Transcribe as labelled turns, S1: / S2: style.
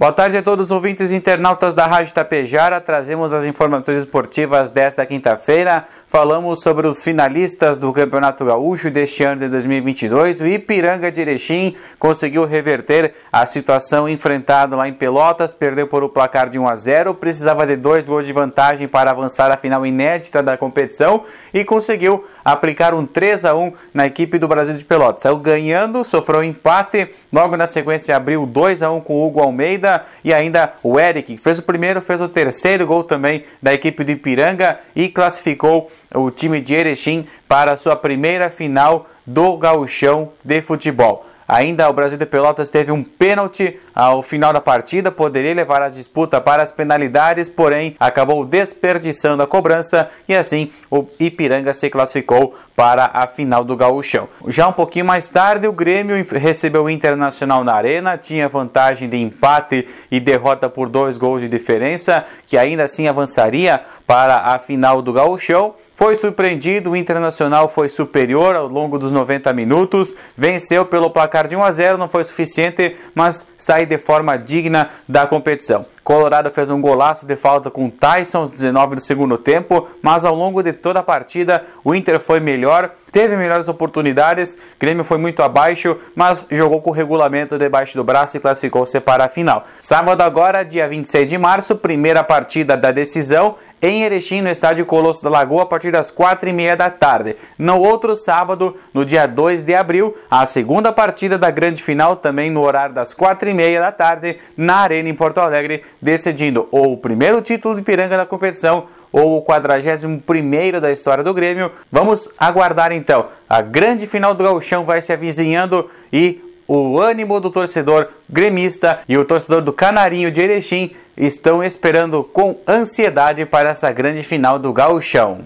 S1: Boa tarde a todos os ouvintes e internautas da Rádio Tapejara. Trazemos as informações esportivas desta quinta-feira. Falamos sobre os finalistas do Campeonato Gaúcho deste ano de 2022. O Ipiranga de Erechim conseguiu reverter a situação enfrentada lá em Pelotas, perdeu por o placar de 1 a 0, precisava de dois gols de vantagem para avançar à final inédita da competição e conseguiu aplicar um 3 a 1 na equipe do Brasil de Pelotas. Saiu ganhando, sofreu um empate, logo na sequência abriu 2 a 1 com o Hugo Almeida e ainda o Eric, que fez o primeiro, fez o terceiro gol também da equipe do Ipiranga e classificou o time de Erechim para a sua primeira final do gauchão de futebol. Ainda o Brasil de Pelotas teve um pênalti ao final da partida, poderia levar a disputa para as penalidades, porém acabou desperdiçando a cobrança e assim o Ipiranga se classificou para a final do Gauchão. Já um pouquinho mais tarde, o Grêmio recebeu o Internacional na Arena, tinha vantagem de empate e derrota por dois gols de diferença, que ainda assim avançaria para a final do Gauchão. Foi surpreendido, o Internacional foi superior ao longo dos 90 minutos, venceu pelo placar de 1 a 0, não foi suficiente, mas sai de forma digna da competição. Colorado fez um golaço de falta com Tyson aos 19 do segundo tempo, mas ao longo de toda a partida o Inter foi melhor, teve melhores oportunidades, Grêmio foi muito abaixo, mas jogou com o regulamento debaixo do braço e classificou-se para a final. Sábado agora, dia 26 de março, primeira partida da decisão em Erechim, no estádio Colosso da Lagoa, a partir das quatro e meia da tarde. No outro sábado, no dia 2 de abril, a segunda partida da grande final, também no horário das quatro e meia da tarde, na Arena em Porto Alegre, decidindo ou o primeiro título de Piranga da competição ou o 41 da história do Grêmio. Vamos aguardar então. A grande final do Gauchão vai se avizinhando e o ânimo do torcedor gremista e o torcedor do Canarinho de Erechim estão esperando com ansiedade para essa grande final do Gauchão.